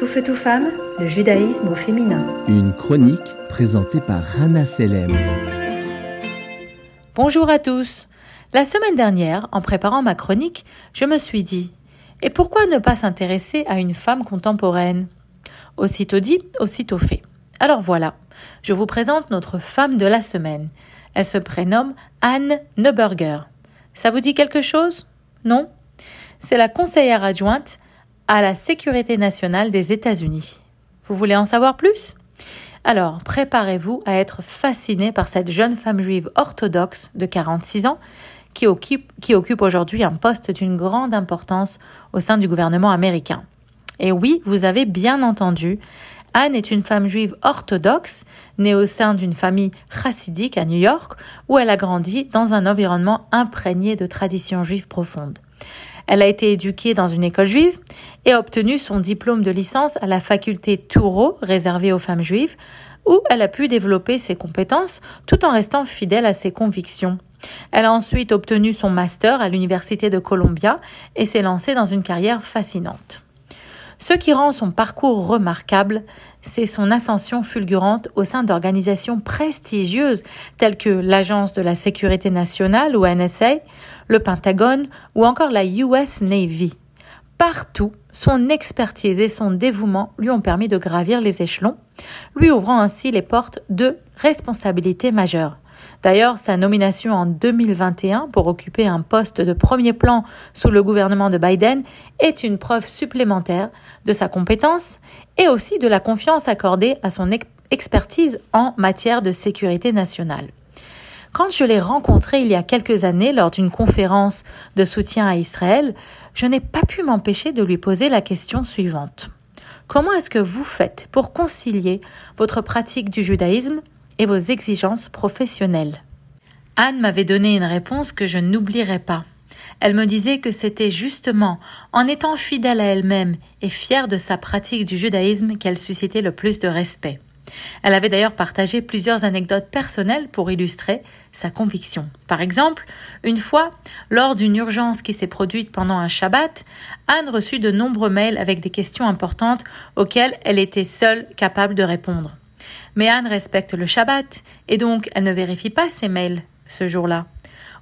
Tout feu, tout femme, le judaïsme au féminin. Une chronique présentée par Rana Selem. Bonjour à tous. La semaine dernière, en préparant ma chronique, je me suis dit Et pourquoi ne pas s'intéresser à une femme contemporaine? Aussitôt dit, aussitôt fait. Alors voilà, je vous présente notre femme de la semaine. Elle se prénomme Anne Neuberger. Ça vous dit quelque chose? Non? C'est la conseillère adjointe à la sécurité nationale des États-Unis. Vous voulez en savoir plus? Alors, préparez-vous à être fasciné par cette jeune femme juive orthodoxe de 46 ans qui occupe, qui occupe aujourd'hui un poste d'une grande importance au sein du gouvernement américain. Et oui, vous avez bien entendu, Anne est une femme juive orthodoxe, née au sein d'une famille chassidique à New York, où elle a grandi dans un environnement imprégné de traditions juives profondes. Elle a été éduquée dans une école juive et a obtenu son diplôme de licence à la faculté Touro, réservée aux femmes juives, où elle a pu développer ses compétences tout en restant fidèle à ses convictions. Elle a ensuite obtenu son master à l'Université de Columbia et s'est lancée dans une carrière fascinante. Ce qui rend son parcours remarquable, c'est son ascension fulgurante au sein d'organisations prestigieuses telles que l'Agence de la sécurité nationale ou NSA, le Pentagone ou encore la US Navy. Partout, son expertise et son dévouement lui ont permis de gravir les échelons, lui ouvrant ainsi les portes de responsabilités majeures. D'ailleurs, sa nomination en 2021 pour occuper un poste de premier plan sous le gouvernement de Biden est une preuve supplémentaire de sa compétence et aussi de la confiance accordée à son expertise en matière de sécurité nationale. Quand je l'ai rencontré il y a quelques années lors d'une conférence de soutien à Israël, je n'ai pas pu m'empêcher de lui poser la question suivante. Comment est-ce que vous faites pour concilier votre pratique du judaïsme et vos exigences professionnelles? Anne m'avait donné une réponse que je n'oublierai pas. Elle me disait que c'était justement en étant fidèle à elle-même et fière de sa pratique du judaïsme qu'elle suscitait le plus de respect. Elle avait d'ailleurs partagé plusieurs anecdotes personnelles pour illustrer sa conviction. Par exemple, une fois, lors d'une urgence qui s'est produite pendant un Shabbat, Anne reçut de nombreux mails avec des questions importantes auxquelles elle était seule capable de répondre. Mais Anne respecte le Shabbat et donc elle ne vérifie pas ses mails ce jour-là.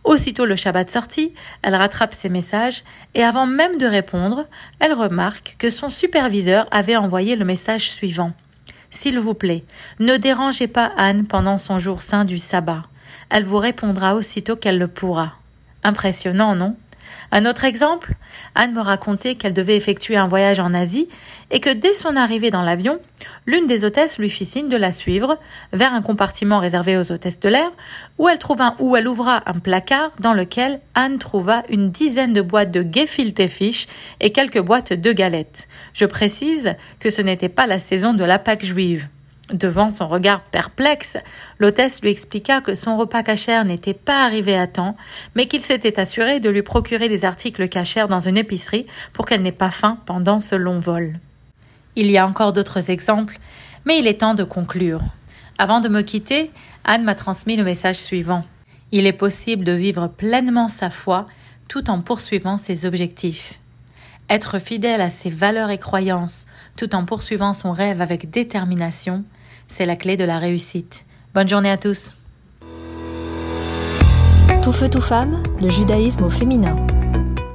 Aussitôt le Shabbat sorti, elle rattrape ses messages et avant même de répondre, elle remarque que son superviseur avait envoyé le message suivant. S'il vous plaît, ne dérangez pas Anne pendant son jour saint du sabbat. Elle vous répondra aussitôt qu'elle le pourra. Impressionnant, non? Un autre exemple, Anne me racontait qu'elle devait effectuer un voyage en Asie et que dès son arrivée dans l'avion, l'une des hôtesses lui fit signe de la suivre vers un compartiment réservé aux hôtesses de l'air où elle trouva où elle ouvra un placard dans lequel Anne trouva une dizaine de boîtes de gefilte fish et quelques boîtes de galettes. Je précise que ce n'était pas la saison de la Pâque juive. Devant son regard perplexe, l'hôtesse lui expliqua que son repas cachère n'était pas arrivé à temps, mais qu'il s'était assuré de lui procurer des articles cachers dans une épicerie pour qu'elle n'ait pas faim pendant ce long vol. Il y a encore d'autres exemples, mais il est temps de conclure. Avant de me quitter, Anne m'a transmis le message suivant. Il est possible de vivre pleinement sa foi tout en poursuivant ses objectifs. Être fidèle à ses valeurs et croyances tout en poursuivant son rêve avec détermination, c'est la clé de la réussite. Bonne journée à tous. Tout feu, tout femme, le judaïsme au féminin.